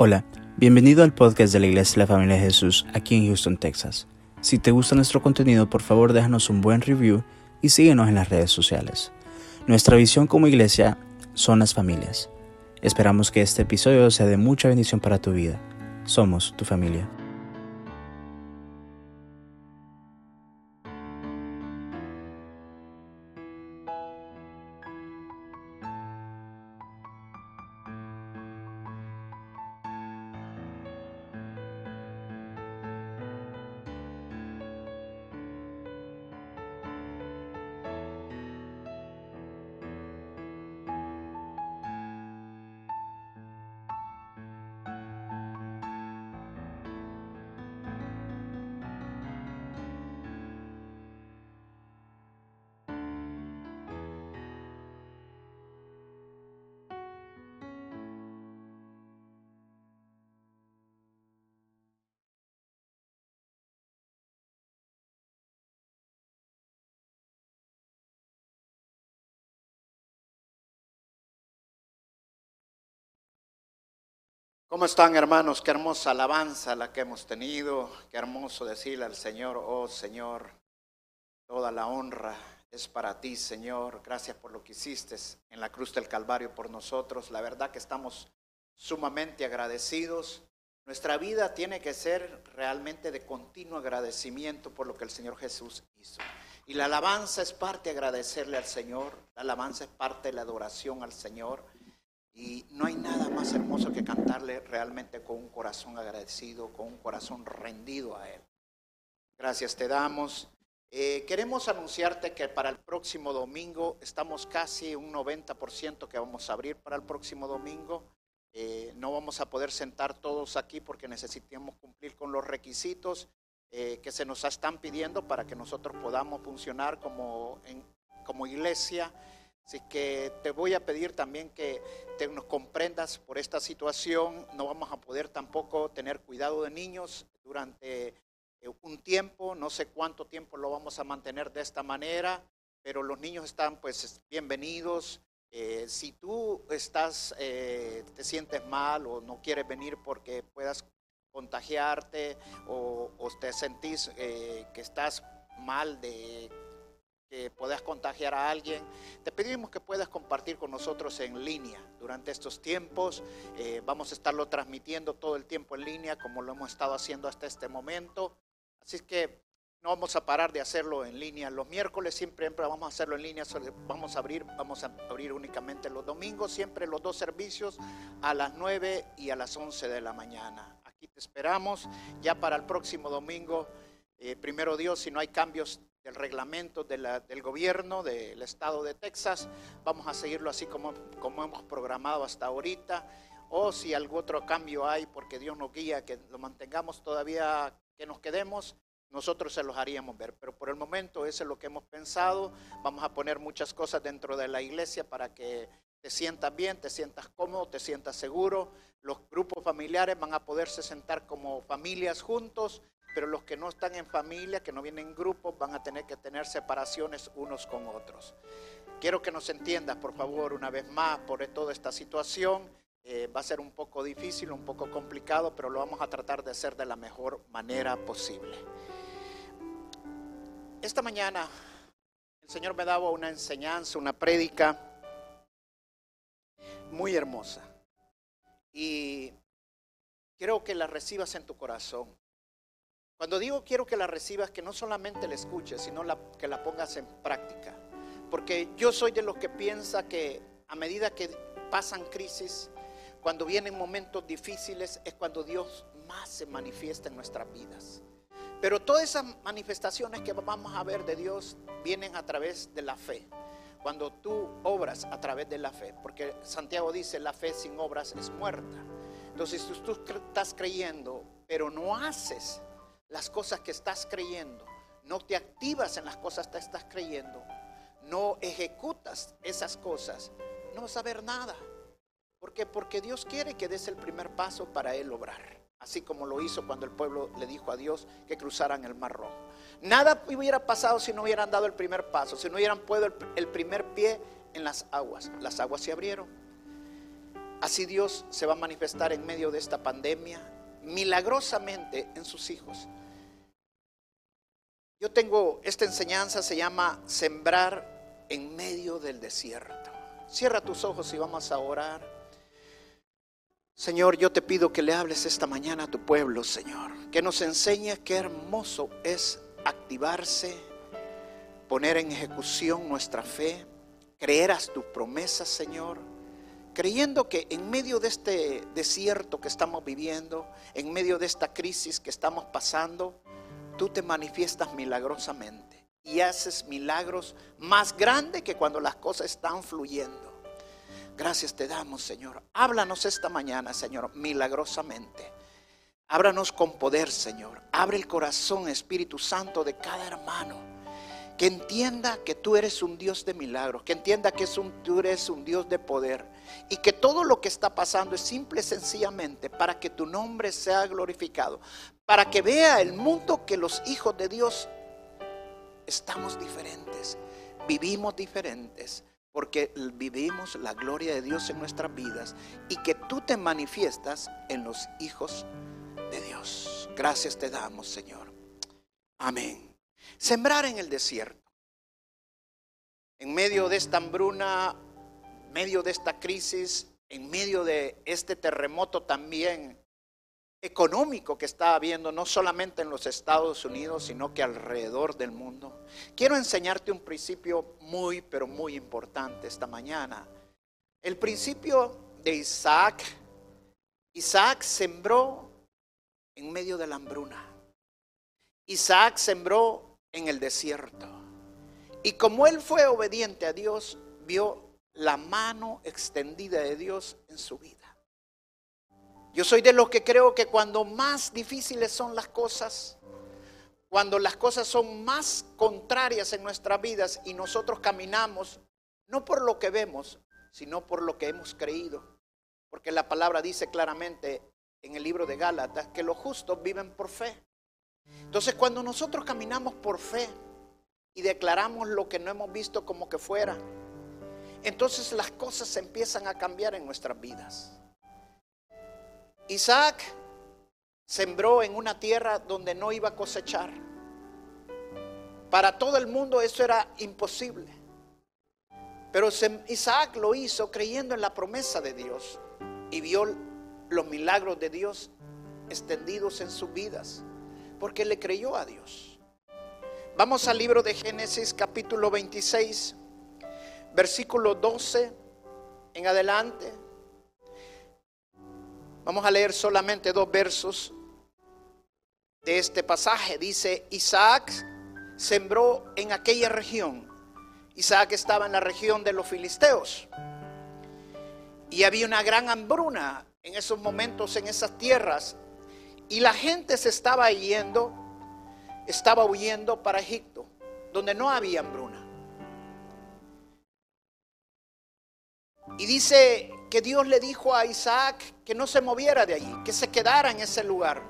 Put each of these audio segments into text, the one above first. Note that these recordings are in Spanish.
Hola, bienvenido al podcast de la Iglesia de la Familia de Jesús aquí en Houston, Texas. Si te gusta nuestro contenido, por favor déjanos un buen review y síguenos en las redes sociales. Nuestra visión como iglesia son las familias. Esperamos que este episodio sea de mucha bendición para tu vida. Somos tu familia. ¿Cómo están hermanos? Qué hermosa alabanza la que hemos tenido. Qué hermoso decirle al Señor, oh Señor, toda la honra es para ti, Señor. Gracias por lo que hiciste en la cruz del Calvario por nosotros. La verdad que estamos sumamente agradecidos. Nuestra vida tiene que ser realmente de continuo agradecimiento por lo que el Señor Jesús hizo. Y la alabanza es parte de agradecerle al Señor. La alabanza es parte de la adoración al Señor. Y no hay nada más hermoso que cantarle realmente con un corazón agradecido, con un corazón rendido a Él. Gracias te damos. Eh, queremos anunciarte que para el próximo domingo estamos casi un 90% que vamos a abrir para el próximo domingo. Eh, no vamos a poder sentar todos aquí porque necesitamos cumplir con los requisitos eh, que se nos están pidiendo para que nosotros podamos funcionar como, como iglesia. Así que te voy a pedir también que nos comprendas por esta situación. No vamos a poder tampoco tener cuidado de niños durante eh, un tiempo. No sé cuánto tiempo lo vamos a mantener de esta manera, pero los niños están pues bienvenidos. Eh, si tú estás, eh, te sientes mal o no quieres venir porque puedas contagiarte o, o te sentís que estás mal de que puedas contagiar a alguien. Te pedimos que puedas compartir con nosotros en línea durante estos tiempos. Eh, vamos a estarlo transmitiendo todo el tiempo en línea como lo hemos estado haciendo hasta este momento. Así que no vamos a parar de hacerlo en línea. Los miércoles siempre, vamos a hacerlo en línea. Vamos a abrir, vamos a abrir únicamente los domingos, siempre los dos servicios a las 9 y a las 11 de la mañana. Aquí te esperamos ya para el próximo domingo. Eh, primero Dios, si no hay cambios del reglamento del gobierno del estado de Texas. Vamos a seguirlo así como, como hemos programado hasta ahorita. O si algún otro cambio hay, porque Dios nos guía, que lo mantengamos todavía, que nos quedemos, nosotros se los haríamos ver. Pero por el momento eso es lo que hemos pensado. Vamos a poner muchas cosas dentro de la iglesia para que te sientas bien, te sientas cómodo, te sientas seguro. Los grupos familiares van a poderse sentar como familias juntos pero los que no están en familia, que no vienen en grupos, van a tener que tener separaciones unos con otros. Quiero que nos entiendas, por favor, una vez más, por toda esta situación. Eh, va a ser un poco difícil, un poco complicado, pero lo vamos a tratar de hacer de la mejor manera posible. Esta mañana el Señor me daba una enseñanza, una prédica muy hermosa. Y quiero que la recibas en tu corazón. Cuando digo quiero que la recibas, que no solamente la escuches, sino que la pongas en práctica. Porque yo soy de los que piensa que a medida que pasan crisis, cuando vienen momentos difíciles, es cuando Dios más se manifiesta en nuestras vidas. Pero todas esas manifestaciones que vamos a ver de Dios vienen a través de la fe. Cuando tú obras a través de la fe, porque Santiago dice, la fe sin obras es muerta. Entonces, si tú estás creyendo, pero no haces las cosas que estás creyendo, no te activas en las cosas que estás creyendo, no ejecutas esas cosas, no vas a ver nada. ¿Por qué? Porque Dios quiere que des el primer paso para Él obrar. Así como lo hizo cuando el pueblo le dijo a Dios que cruzaran el mar rojo. Nada hubiera pasado si no hubieran dado el primer paso, si no hubieran puesto el primer pie en las aguas. Las aguas se abrieron. Así Dios se va a manifestar en medio de esta pandemia, milagrosamente en sus hijos. Yo tengo esta enseñanza, se llama sembrar en medio del desierto. Cierra tus ojos y vamos a orar. Señor, yo te pido que le hables esta mañana a tu pueblo, Señor. Que nos enseñe qué hermoso es activarse, poner en ejecución nuestra fe, creer a tus promesas, Señor. Creyendo que en medio de este desierto que estamos viviendo, en medio de esta crisis que estamos pasando, tú te manifiestas milagrosamente y haces milagros más grandes que cuando las cosas están fluyendo. Gracias te damos, Señor. Háblanos esta mañana, Señor, milagrosamente. Ábranos con poder, Señor. Abre el corazón, Espíritu Santo, de cada hermano. Que entienda que tú eres un Dios de milagros. Que entienda que tú eres un Dios de poder. Y que todo lo que está pasando es simple y sencillamente para que tu nombre sea glorificado. Para que vea el mundo que los hijos de Dios estamos diferentes. Vivimos diferentes porque vivimos la gloria de Dios en nuestras vidas y que tú te manifiestas en los hijos de Dios. Gracias te damos, Señor. Amén. Sembrar en el desierto. En medio de esta hambruna, medio de esta crisis, en medio de este terremoto también económico que está habiendo no solamente en los Estados Unidos, sino que alrededor del mundo. Quiero enseñarte un principio muy, pero muy importante esta mañana. El principio de Isaac. Isaac sembró en medio de la hambruna. Isaac sembró en el desierto. Y como él fue obediente a Dios, vio la mano extendida de Dios en su vida. Yo soy de los que creo que cuando más difíciles son las cosas, cuando las cosas son más contrarias en nuestras vidas y nosotros caminamos no por lo que vemos, sino por lo que hemos creído. Porque la palabra dice claramente en el libro de Gálatas que los justos viven por fe. Entonces cuando nosotros caminamos por fe y declaramos lo que no hemos visto como que fuera, entonces las cosas empiezan a cambiar en nuestras vidas. Isaac sembró en una tierra donde no iba a cosechar. Para todo el mundo eso era imposible. Pero Isaac lo hizo creyendo en la promesa de Dios y vio los milagros de Dios extendidos en sus vidas, porque le creyó a Dios. Vamos al libro de Génesis capítulo 26, versículo 12 en adelante. Vamos a leer solamente dos versos de este pasaje. Dice, Isaac sembró en aquella región. Isaac estaba en la región de los filisteos. Y había una gran hambruna en esos momentos en esas tierras. Y la gente se estaba yendo, estaba huyendo para Egipto, donde no había hambruna. Y dice que Dios le dijo a Isaac que no se moviera de allí, que se quedara en ese lugar.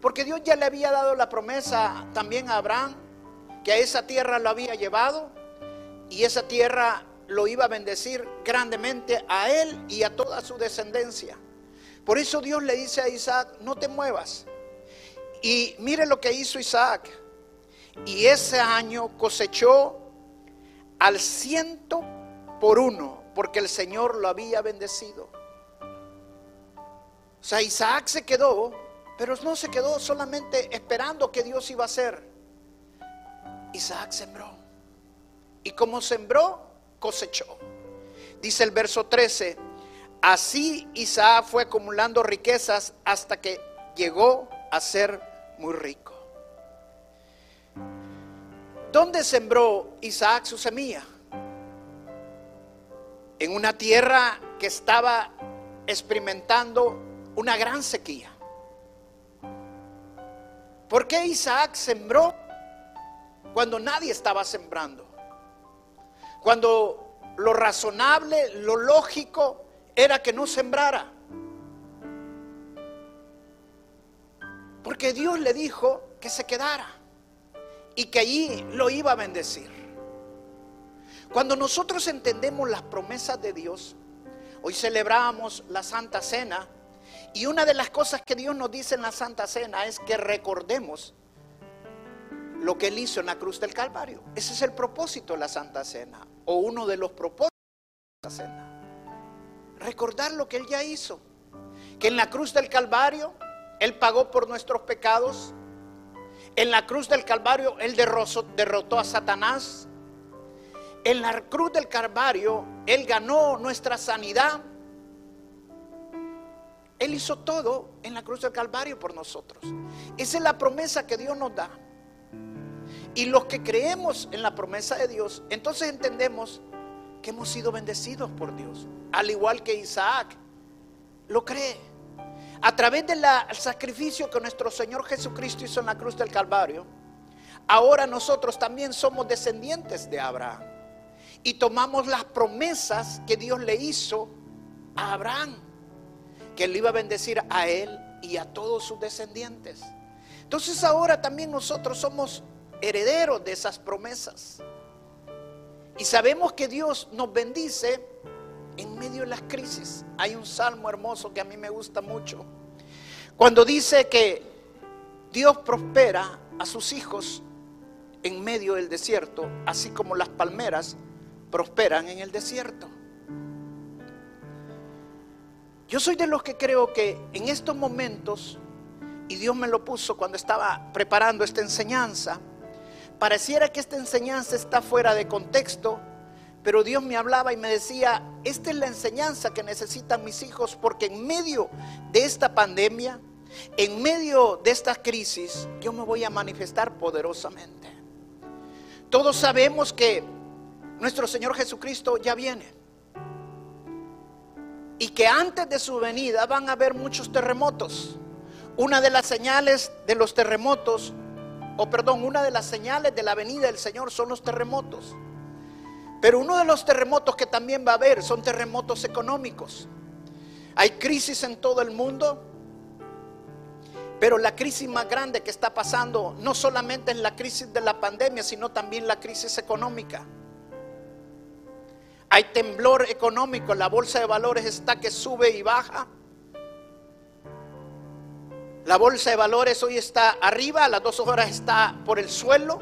Porque Dios ya le había dado la promesa también a Abraham, que a esa tierra lo había llevado y esa tierra lo iba a bendecir grandemente a él y a toda su descendencia. Por eso Dios le dice a Isaac, no te muevas. Y mire lo que hizo Isaac. Y ese año cosechó al ciento por uno porque el Señor lo había bendecido. O sea, Isaac se quedó, pero no se quedó solamente esperando que Dios iba a hacer. Isaac sembró. Y como sembró, cosechó. Dice el verso 13, así Isaac fue acumulando riquezas hasta que llegó a ser muy rico. ¿Dónde sembró Isaac su semilla? En una tierra que estaba experimentando una gran sequía. ¿Por qué Isaac sembró cuando nadie estaba sembrando? Cuando lo razonable, lo lógico era que no sembrara. Porque Dios le dijo que se quedara y que allí lo iba a bendecir. Cuando nosotros entendemos las promesas de Dios, Hoy celebramos la Santa Cena y una de las cosas que Dios nos dice en la Santa Cena es que recordemos lo que Él hizo en la cruz del Calvario. Ese es el propósito de la Santa Cena o uno de los propósitos de la Santa Cena. Recordar lo que Él ya hizo. Que en la cruz del Calvario Él pagó por nuestros pecados. En la cruz del Calvario Él derrotó a Satanás. En la cruz del Calvario Él ganó nuestra sanidad. Él hizo todo en la cruz del Calvario por nosotros. Esa es la promesa que Dios nos da. Y los que creemos en la promesa de Dios, entonces entendemos que hemos sido bendecidos por Dios. Al igual que Isaac lo cree. A través del sacrificio que nuestro Señor Jesucristo hizo en la cruz del Calvario, ahora nosotros también somos descendientes de Abraham. Y tomamos las promesas que Dios le hizo a Abraham que Él iba a bendecir a Él y a todos sus descendientes. Entonces ahora también nosotros somos herederos de esas promesas. Y sabemos que Dios nos bendice en medio de las crisis. Hay un salmo hermoso que a mí me gusta mucho. Cuando dice que Dios prospera a sus hijos en medio del desierto, así como las palmeras prosperan en el desierto. Yo soy de los que creo que en estos momentos, y Dios me lo puso cuando estaba preparando esta enseñanza, pareciera que esta enseñanza está fuera de contexto, pero Dios me hablaba y me decía, esta es la enseñanza que necesitan mis hijos porque en medio de esta pandemia, en medio de esta crisis, yo me voy a manifestar poderosamente. Todos sabemos que nuestro Señor Jesucristo ya viene y que antes de su venida van a haber muchos terremotos. Una de las señales de los terremotos, o perdón, una de las señales de la venida del Señor son los terremotos. Pero uno de los terremotos que también va a haber son terremotos económicos. Hay crisis en todo el mundo, pero la crisis más grande que está pasando no solamente es la crisis de la pandemia, sino también la crisis económica. Hay temblor económico, la bolsa de valores está que sube y baja. La bolsa de valores hoy está arriba, a las dos horas está por el suelo.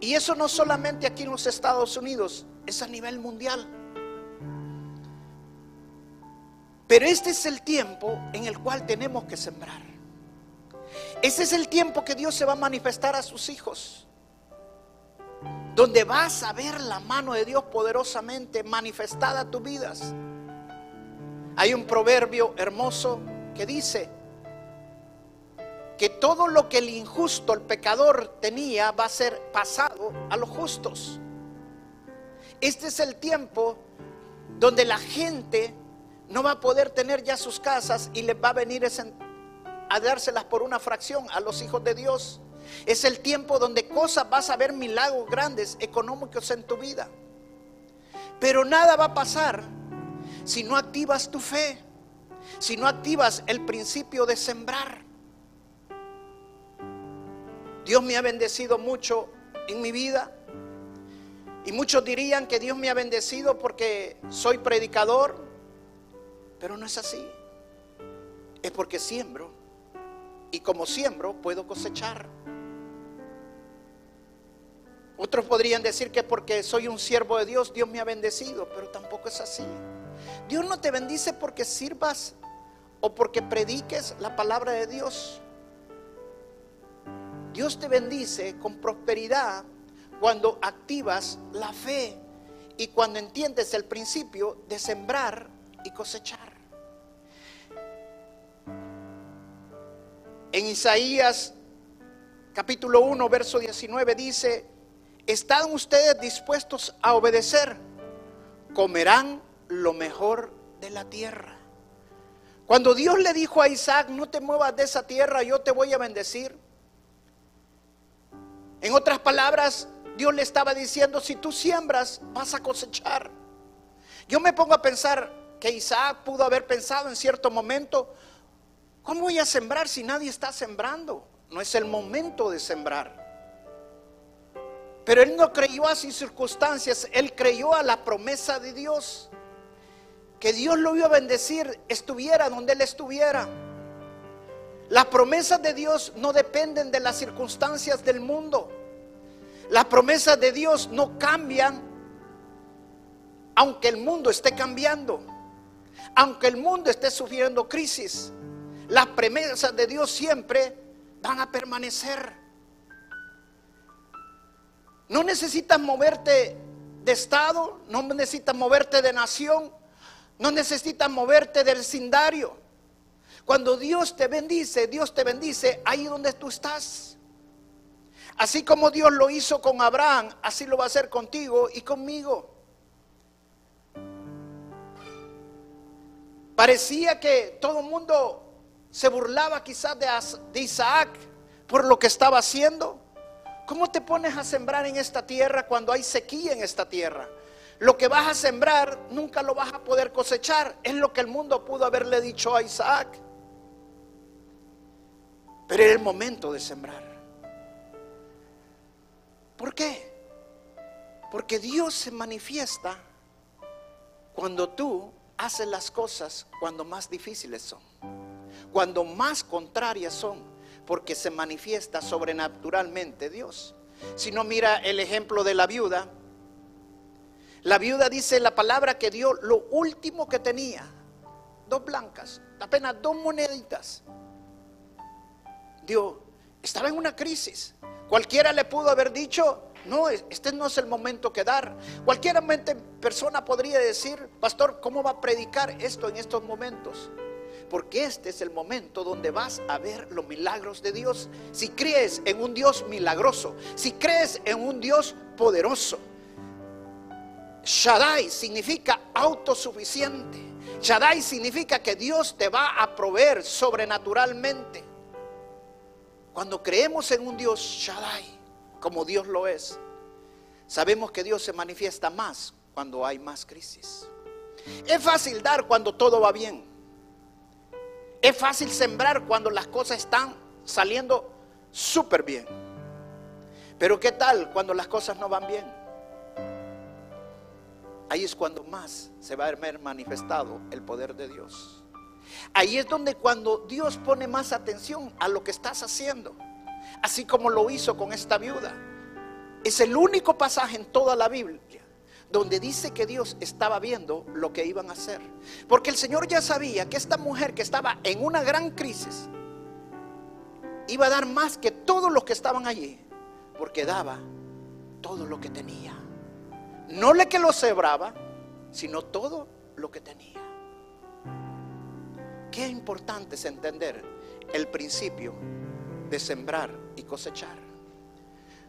Y eso no solamente aquí en los Estados Unidos, es a nivel mundial. Pero este es el tiempo en el cual tenemos que sembrar. Este es el tiempo que Dios se va a manifestar a sus hijos donde vas a ver la mano de Dios poderosamente manifestada a tus vidas. Hay un proverbio hermoso que dice que todo lo que el injusto, el pecador tenía va a ser pasado a los justos. Este es el tiempo donde la gente no va a poder tener ya sus casas y les va a venir a dárselas por una fracción a los hijos de Dios. Es el tiempo donde cosas vas a ver milagros grandes económicos en tu vida. Pero nada va a pasar si no activas tu fe, si no activas el principio de sembrar. Dios me ha bendecido mucho en mi vida. Y muchos dirían que Dios me ha bendecido porque soy predicador, pero no es así. Es porque siembro. Y como siembro, puedo cosechar. Otros podrían decir que porque soy un siervo de Dios, Dios me ha bendecido, pero tampoco es así. Dios no te bendice porque sirvas o porque prediques la palabra de Dios. Dios te bendice con prosperidad cuando activas la fe y cuando entiendes el principio de sembrar y cosechar. En Isaías capítulo 1, verso 19 dice, ¿Están ustedes dispuestos a obedecer? Comerán lo mejor de la tierra. Cuando Dios le dijo a Isaac, no te muevas de esa tierra, yo te voy a bendecir. En otras palabras, Dios le estaba diciendo, si tú siembras, vas a cosechar. Yo me pongo a pensar que Isaac pudo haber pensado en cierto momento, ¿cómo voy a sembrar si nadie está sembrando? No es el momento de sembrar. Pero él no creyó a sus circunstancias, él creyó a la promesa de Dios. que Dios lo iba a bendecir, estuviera donde él estuviera. Las promesas de Dios no dependen de las circunstancias del mundo. Las promesas de Dios no cambian aunque el mundo esté cambiando, aunque el mundo esté sufriendo crisis. Las promesas de Dios siempre van a permanecer. No necesitas moverte de estado, no necesitas moverte de nación, no necesitas moverte del vecindario. Cuando Dios te bendice, Dios te bendice ahí donde tú estás. Así como Dios lo hizo con Abraham, así lo va a hacer contigo y conmigo. Parecía que todo el mundo se burlaba quizás de, Isaac por lo que estaba haciendo. ¿Cómo te pones a sembrar en esta tierra cuando hay sequía en esta tierra? Lo que vas a sembrar nunca lo vas a poder cosechar. Es lo que el mundo pudo haberle dicho a Isaac. Pero era el momento de sembrar. ¿Por qué? Porque Dios se manifiesta cuando tú haces las cosas cuando más difíciles son, cuando más contrarias son, porque se manifiesta sobrenaturalmente Dios. Si no mira el ejemplo de la viuda, la viuda dice la palabra que dio lo último que tenía, dos blancas, apenas dos moneditas. Dio, estaba en una crisis. Cualquiera le pudo haber dicho, no, este no es el momento que dar. Cualquier persona podría decir, pastor, ¿cómo va a predicar esto en estos momentos? Porque este es el momento donde vas a ver los milagros de Dios. Si crees en un Dios milagroso, si crees en un Dios poderoso. Shaddai significa autosuficiente. Shaddai significa que Dios te va a proveer sobrenaturalmente. Cuando creemos en un Dios Shaddai, como Dios lo es, sabemos que Dios se manifiesta más cuando hay más crisis. Es fácil dar cuando todo va bien. Es fácil sembrar cuando las cosas están saliendo súper bien. Pero ¿qué tal cuando las cosas no van bien? Ahí es cuando más se va a ver manifestado el poder de Dios. Ahí es donde cuando Dios pone más atención a lo que estás haciendo, así como lo hizo con esta viuda. Es el único pasaje en toda la Biblia donde dice que Dios estaba viendo lo que iban a hacer. Porque el Señor ya sabía que esta mujer que estaba en una gran crisis iba a dar más que todos los que estaban allí, porque daba todo lo que tenía. No le que lo cebraba, sino todo lo que tenía. Qué importante es entender el principio de sembrar y cosechar.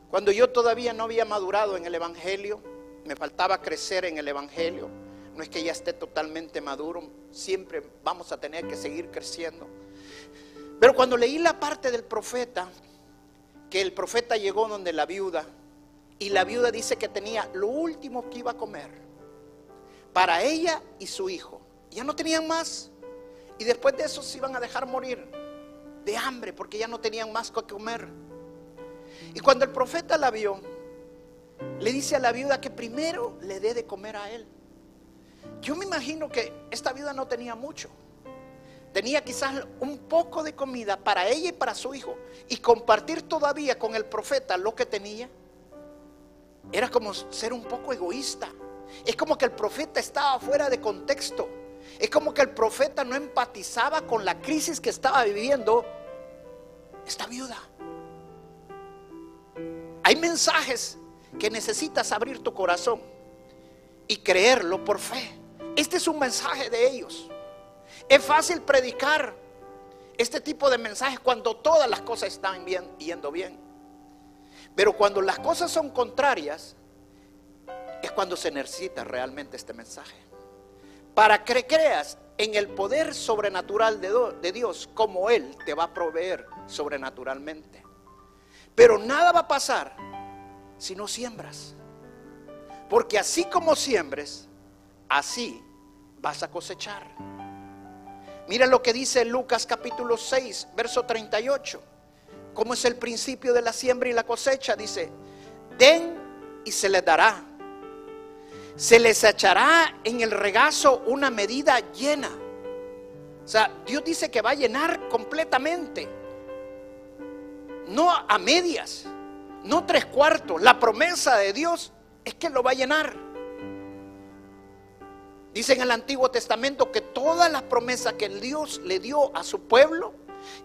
Cuando yo todavía no había madurado en el Evangelio, me faltaba crecer en el Evangelio. No es que ya esté totalmente maduro, siempre vamos a tener que seguir creciendo. Pero cuando leí la parte del profeta, que el profeta llegó donde la viuda y la viuda dice que tenía lo último que iba a comer para ella y su hijo. Ya no tenían más. Y después de eso se iban a dejar morir de hambre porque ya no tenían más que comer. Y cuando el profeta la vio, le dice a la viuda que primero le dé de comer a él. Yo me imagino que esta viuda no tenía mucho. Tenía quizás un poco de comida para ella y para su hijo. Y compartir todavía con el profeta lo que tenía era como ser un poco egoísta. Es como que el profeta estaba fuera de contexto. Es como que el profeta no empatizaba con la crisis que estaba viviendo esta viuda. Hay mensajes que necesitas abrir tu corazón y creerlo por fe. Este es un mensaje de ellos. Es fácil predicar este tipo de mensajes cuando todas las cosas están bien, yendo bien. Pero cuando las cosas son contrarias, es cuando se necesita realmente este mensaje. Para que creas en el poder sobrenatural de, Dios, como Él te va a proveer sobrenaturalmente. Pero nada va a pasar si no siembras. Porque así como siembres, así vas a cosechar. Mira lo que dice Lucas capítulo 6, verso 38 como es el principio de la siembra y la cosecha, dice, den y se les dará. se les echará en el regazo una medida llena. O sea, Dios dice que va a llenar completamente. No a medias, no tres cuartos. La promesa de Dios es que lo va a llenar. Dice en el Antiguo Testamento que todas las promesas que Dios le dio a su pueblo,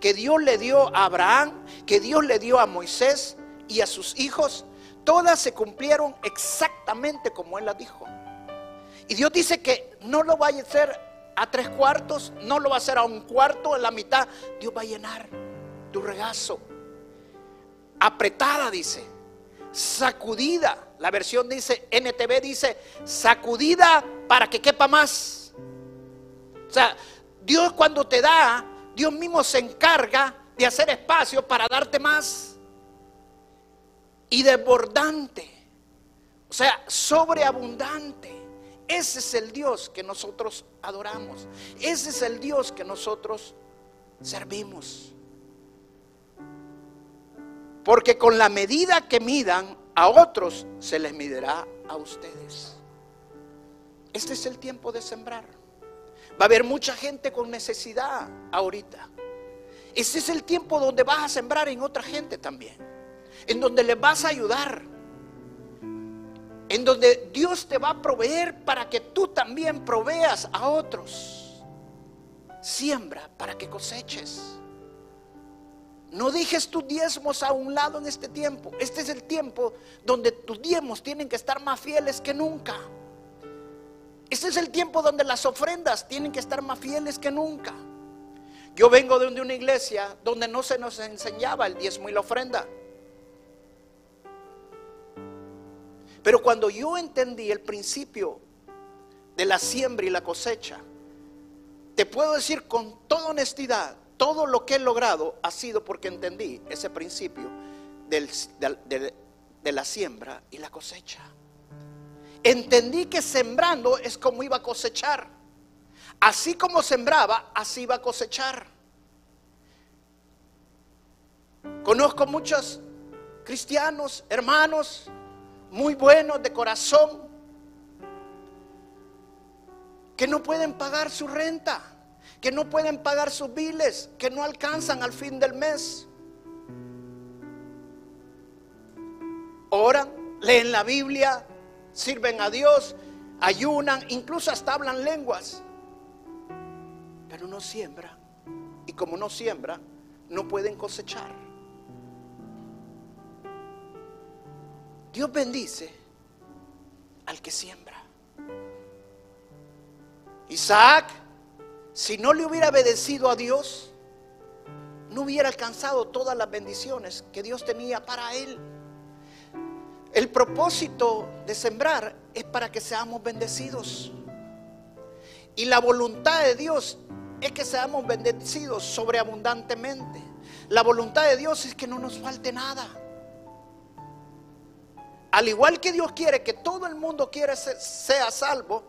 que Dios le dio a Abraham, que Dios le dio a Moisés y a sus hijos, todas se cumplieron exactamente como Él las dijo. Y Dios dice que no lo va a hacer a tres cuartos, no lo va a hacer a un cuarto, en la mitad. Dios va a llenar tu regazo. Apretada, dice. Sacudida. La versión dice, NTV dice, sacudida para que quepa más. O sea, Dios cuando te da, Dios mismo se encarga de hacer espacio para darte más. Y desbordante. O sea, sobreabundante. Ese es el Dios que nosotros adoramos. Ese es el Dios que nosotros servimos. Porque con la medida que midan a otros, se les midirá a ustedes. Este es el tiempo de sembrar. Va a haber mucha gente con necesidad ahorita. Este es el tiempo donde vas a sembrar en otra gente también. En donde les vas a ayudar en donde Dios te va a proveer para que tú también proveas a otros. Siembra para que coseches. No dejes tus diezmos a un lado en este tiempo. Este es el tiempo donde tus diezmos tienen que estar más fieles que nunca. Este es el tiempo donde las ofrendas tienen que estar más fieles que nunca. Yo vengo de una iglesia donde no se nos enseñaba el diezmo y la ofrenda. Pero cuando yo entendí el principio de la siembra y la cosecha, te puedo decir con toda honestidad, todo lo que he logrado ha sido porque entendí ese principio de, la siembra y la cosecha. Entendí que sembrando es como iba a cosechar. Así como sembraba, así iba a cosechar. Conozco muchos cristianos, hermanos, muy buenos de corazón, que no pueden pagar su renta, que no pueden pagar sus biles, que no alcanzan al fin del mes. Oran, leen la Biblia, sirven a Dios, ayunan, incluso hasta hablan lenguas, pero no siembran. Y como no siembran, no pueden cosechar. Dios bendice al que siembra. Isaac, si no le hubiera obedecido a Dios, no hubiera alcanzado todas las bendiciones que Dios tenía para él. El propósito de sembrar es para que seamos bendecidos. Y la voluntad de Dios es que seamos bendecidos sobreabundantemente. La voluntad de Dios es que no nos falte nada. Al igual que Dios quiere que todo el mundo quiera sea salvo,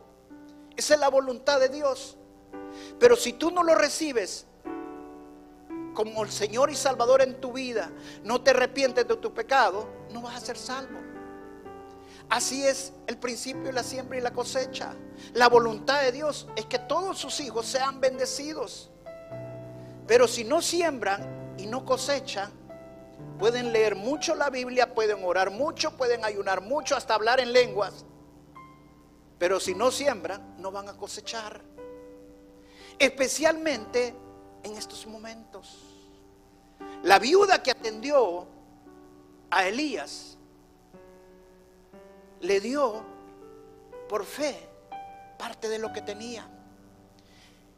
esa es la voluntad de Dios. Pero si tú no lo recibes como el Señor y Salvador en tu vida, no te arrepientes de tu pecado, no vas a ser salvo. Así es el principio de la siembra y la cosecha. La voluntad de Dios es que todos sus hijos sean bendecidos. Pero si no siembran y no cosechan, Pueden leer mucho la Biblia, pueden orar mucho, pueden ayunar mucho, hasta hablar en lenguas. Pero si no siembran, no van a cosechar. Especialmente en estos momentos. La viuda que atendió a Elías le dio por fe parte de lo que tenía.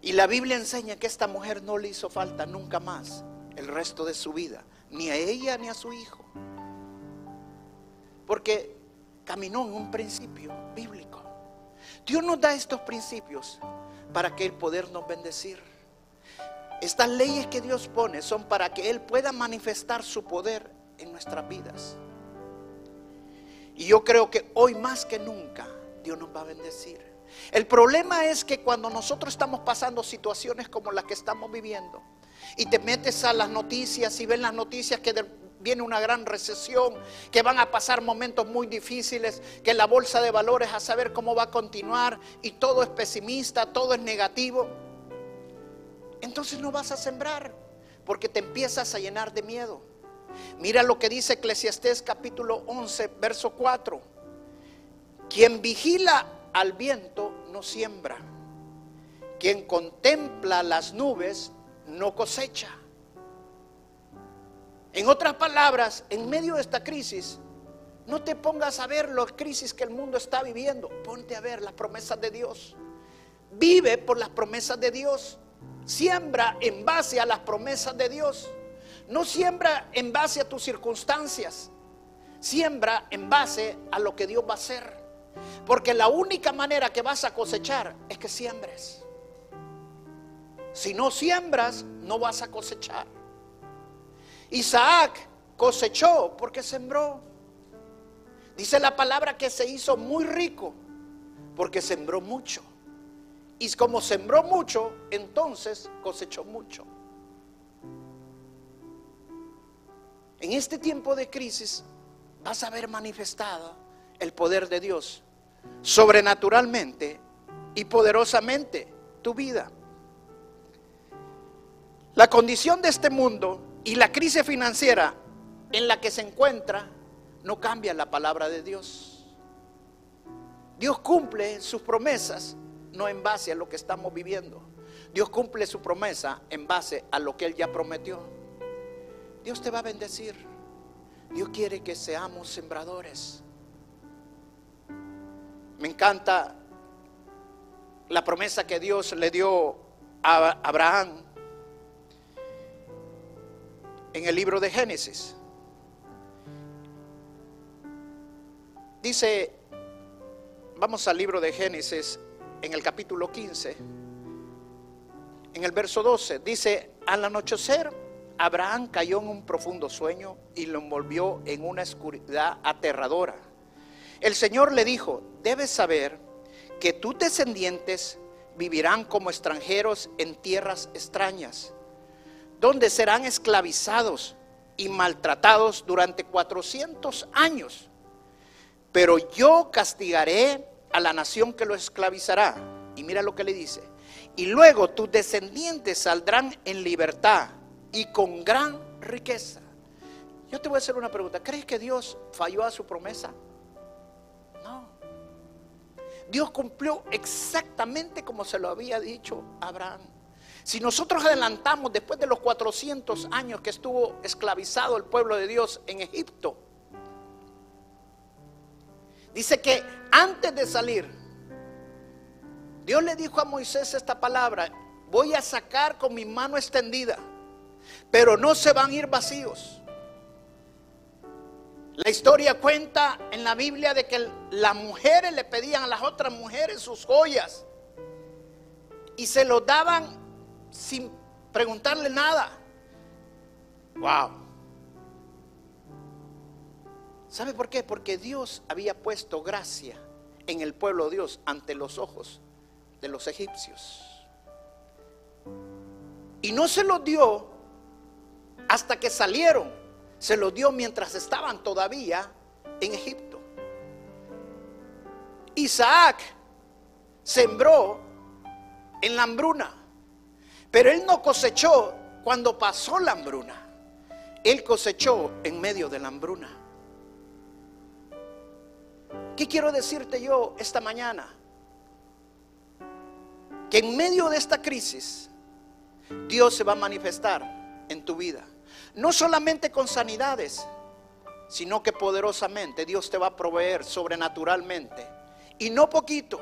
Y la Biblia enseña que esta mujer no le hizo falta nunca más el resto de su vida ni a ella ni a su hijo. Porque caminó en un principio bíblico. Dios nos da estos principios para que Él podernos bendecir. Estas leyes que Dios pone son para que Él pueda manifestar su poder en nuestras vidas. Y yo creo que hoy más que nunca Dios nos va a bendecir. El problema es que cuando nosotros estamos pasando situaciones como las que estamos viviendo, y te metes a las noticias y ven las noticias que viene una gran recesión, que van a pasar momentos muy difíciles, que la bolsa de valores a saber cómo va a continuar y todo es pesimista, todo es negativo. Entonces no vas a sembrar porque te empiezas a llenar de miedo. Mira lo que dice Eclesiastés capítulo 11, verso 4. Quien vigila al viento no siembra. Quien contempla las nubes no cosecha. En otras palabras, en medio de esta crisis, no te pongas a ver las crisis que el mundo está viviendo. Ponte a ver las promesas de Dios. Vive por las promesas de Dios. Siembra en base a las promesas de Dios. No siembra en base a tus circunstancias. Siembra en base a lo que Dios va a hacer. Porque la única manera que vas a cosechar es que siembres. Si no siembras, no vas a cosechar. Isaac cosechó porque sembró. Dice la palabra que se hizo muy rico porque sembró mucho. Y como sembró mucho, entonces cosechó mucho. En este tiempo de crisis vas a ver manifestado el poder de Dios sobrenaturalmente y poderosamente tu vida. La condición de este mundo y la crisis financiera en la que se encuentra no cambia la palabra de Dios. Dios cumple sus promesas no en base a lo que estamos viviendo. Dios cumple su promesa en base a lo que Él ya prometió. Dios te va a bendecir. Dios quiere que seamos sembradores. Me encanta la promesa que Dios le dio a Abraham en el libro de Génesis. Dice, vamos al libro de Génesis en el capítulo 15, en el verso 12, dice, al anochecer Abraham cayó en un profundo sueño y lo envolvió en una oscuridad aterradora. El Señor le dijo, debes saber que tus descendientes vivirán como extranjeros en tierras extrañas donde serán esclavizados y maltratados durante 400 años. Pero yo castigaré a la nación que lo esclavizará. Y mira lo que le dice. Y luego tus descendientes saldrán en libertad y con gran riqueza. Yo te voy a hacer una pregunta. ¿Crees que Dios falló a su promesa? No. Dios cumplió exactamente como se lo había dicho Abraham. Si nosotros adelantamos después de los 400 años que estuvo esclavizado el pueblo de Dios en Egipto, dice que antes de salir, Dios le dijo a Moisés esta palabra, voy a sacar con mi mano extendida, pero no se van a ir vacíos. La historia cuenta en la Biblia de que las mujeres le pedían a las otras mujeres sus joyas y se los daban sin preguntarle nada. Wow. ¿Sabe por qué? Porque Dios había puesto gracia en el pueblo de Dios ante los ojos de los egipcios. Y no se lo dio hasta que salieron. Se lo dio mientras estaban todavía en Egipto. Isaac sembró en la hambruna. Pero él no cosechó cuando pasó la hambruna. Él cosechó en medio de la hambruna. ¿Qué quiero decirte yo esta mañana? Que en medio de esta crisis Dios se va a manifestar en tu vida. No solamente con sanidades, sino que poderosamente Dios te va a proveer sobrenaturalmente. Y no poquito.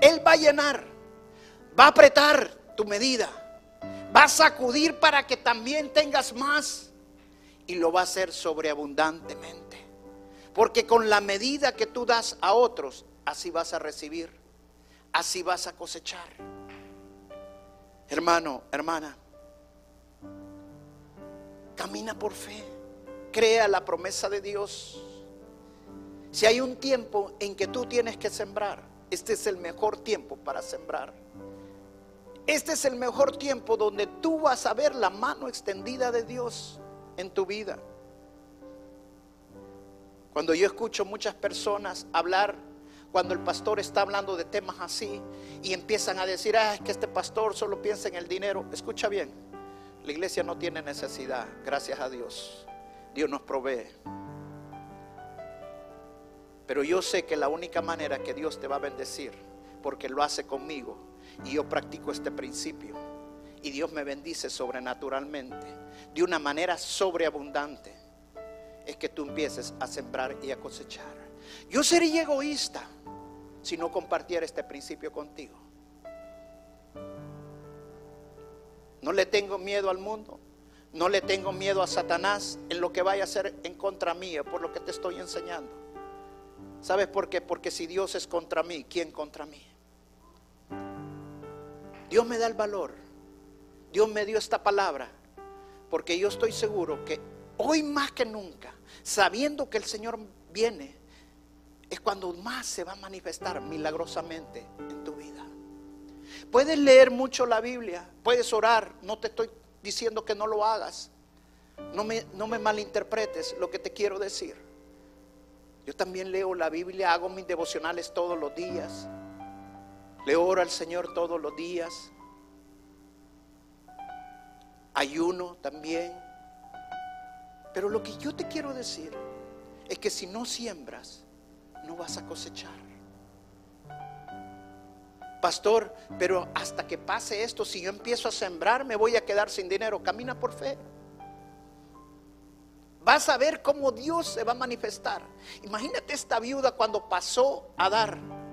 Él va a llenar, va a apretar tu medida. Va a sacudir para que también tengas más. Y lo va a hacer sobreabundantemente. Porque con la medida que tú das a otros, así vas a recibir. Así vas a cosechar. Hermano, hermana, camina por fe. Crea la promesa de Dios. Si hay un tiempo en que tú tienes que sembrar, este es el mejor tiempo para sembrar. Este es el mejor tiempo donde tú vas a ver la mano extendida de Dios en tu vida. Cuando yo escucho muchas personas hablar, cuando el pastor está hablando de temas así y empiezan a decir, ah, es que este pastor solo piensa en el dinero, escucha bien, la iglesia no tiene necesidad, gracias a Dios. Dios nos provee. Pero yo sé que la única manera que Dios te va a bendecir, porque lo hace conmigo, y yo practico este principio, y Dios me bendice sobrenaturalmente, de una manera sobreabundante, es que tú empieces a sembrar y a cosechar. Yo sería egoísta si no compartiera este principio contigo. No le tengo miedo al mundo. No le tengo miedo a Satanás en lo que vaya a hacer en contra mía por lo que te estoy enseñando. ¿Sabes por qué? Porque si Dios es contra mí, ¿quién contra mí? Dios me da el valor. Dios me dio esta palabra. Porque yo estoy seguro que hoy más que nunca, sabiendo que el Señor viene, es cuando más se va a manifestar milagrosamente en tu vida. Puedes leer mucho la Biblia, puedes orar, no te estoy diciendo que no lo hagas. No me, no me malinterpretes lo que te quiero decir. Yo también leo la Biblia, hago mis devocionales todos los días. Le oro al Señor todos los días. Ayuno también. Pero lo que yo te quiero decir es que si no siembras, no vas a cosechar. Pastor, pero hasta que pase esto, si yo empiezo a sembrar, me voy a quedar sin dinero. Camina por fe. Vas a ver cómo Dios se va a manifestar. Imagínate esta viuda cuando pasó a dar.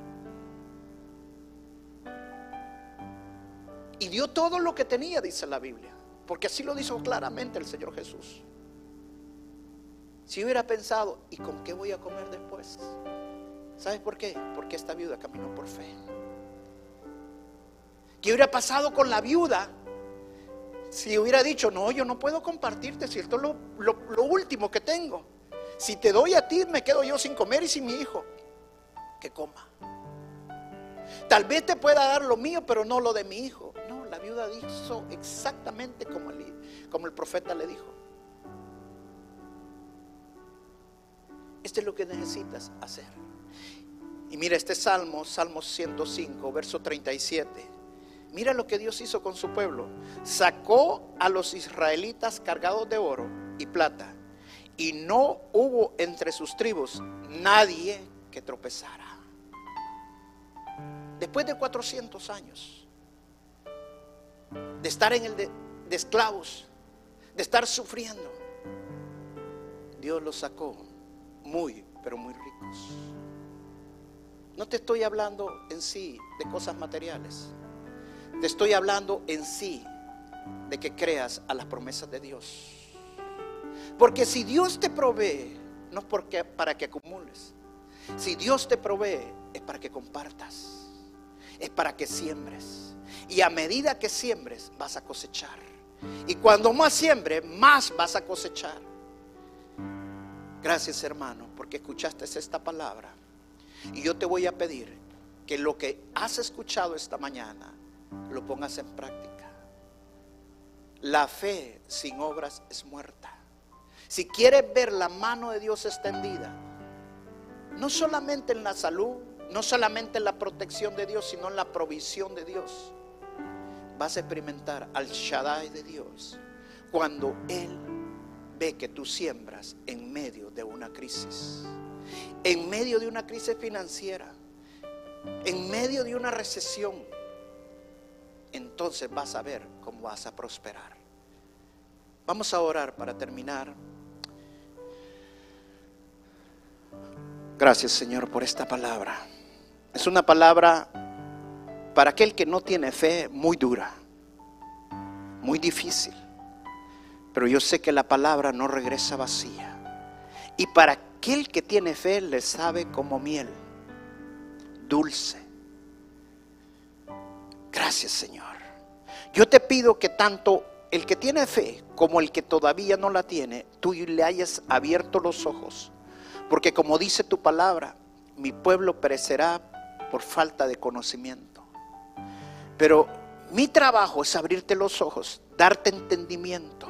Y dio todo lo que tenía, dice la Biblia. Porque así lo dijo claramente el Señor Jesús. Si hubiera pensado, ¿y con qué voy a comer después? ¿Sabes por qué? Porque esta viuda caminó por fe. ¿Qué hubiera pasado con la viuda si hubiera dicho, no, yo no puedo compartirte si esto es lo, lo último que tengo? Si te doy a ti, me quedo yo sin comer y sin mi hijo. Que coma. Tal vez te pueda dar lo mío, pero no lo de mi hijo. La viuda hizo exactamente como el, como el profeta le dijo. Esto es lo que necesitas hacer. Y mira este salmo, Salmo 105, verso 37. Mira lo que Dios hizo con su pueblo. Sacó a los israelitas cargados de oro y plata. Y no hubo entre sus tribus nadie que tropezara. Después de 400 años de estar en el de, esclavos, de estar sufriendo, Dios los sacó muy, pero muy ricos. No te estoy hablando en sí de cosas materiales. Te estoy hablando en sí de que creas a las promesas de Dios. Porque si Dios te provee, no es porque, para que acumules. Si Dios te provee, es para que compartas. Es para que siembres. Y a medida que siembres, vas a cosechar. Y cuando más siembres, más vas a cosechar. Gracias hermano, porque escuchaste esta palabra. Y yo te voy a pedir que lo que has escuchado esta mañana lo pongas en práctica. La fe sin obras es muerta. Si quieres ver la mano de Dios extendida, no solamente en la salud, no solamente en la protección de Dios, sino en la provisión de Dios, vas a experimentar al Shaddai de Dios cuando Él ve que tú siembras en medio de una crisis en medio de una crisis financiera, en medio de una recesión, entonces vas a ver cómo vas a prosperar. Vamos a orar para terminar. Gracias Señor por esta palabra. Es una palabra para aquel que no tiene fe muy dura, muy difícil. Pero yo sé que la palabra no regresa vacía. Y para aquel que tiene fe le sabe como miel, dulce. Gracias Señor. Yo te pido que tanto el que tiene fe como el que todavía no la tiene, tú le hayas abierto los ojos. Porque como dice tu palabra, mi pueblo perecerá por falta de conocimiento. Pero mi trabajo es abrirte los ojos, darte entendimiento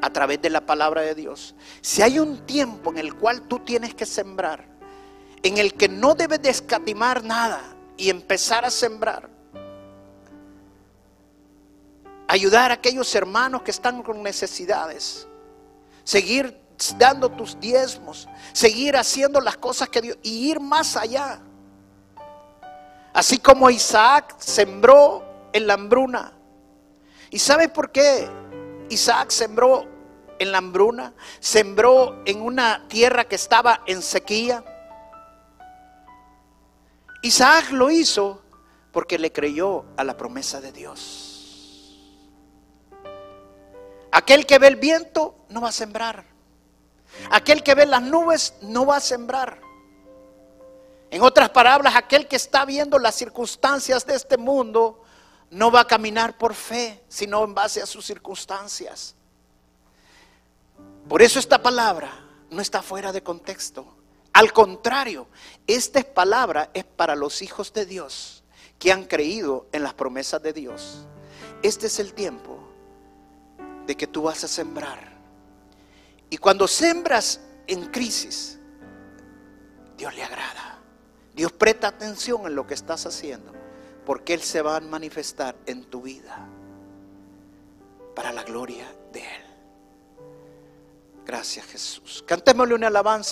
a través de la palabra de Dios. Si hay un tiempo en el cual tú tienes que sembrar, en el que no debes de escatimar nada y empezar a sembrar, ayudar a aquellos hermanos que están con necesidades, seguir dando tus diezmos, seguir haciendo las cosas que Dios y ir más allá. Así como Isaac sembró en la hambruna. ¿Y sabe por qué Isaac sembró en la hambruna? Sembró en una tierra que estaba en sequía. Isaac lo hizo porque le creyó a la promesa de Dios. Aquel que ve el viento no va a sembrar. Aquel que ve las nubes no va a sembrar. En otras palabras, aquel que está viendo las circunstancias de este mundo no va a caminar por fe, sino en base a sus circunstancias. Por eso esta palabra no está fuera de contexto. Al contrario, esta palabra es para los hijos de Dios que han creído en las promesas de Dios. Este es el tiempo de que tú vas a sembrar. Y cuando sembras en crisis, Dios le agrada. Dios presta atención en lo que estás haciendo, porque Él se va a manifestar en tu vida para la gloria de Él. Gracias Jesús. Cantémosle una alabanza.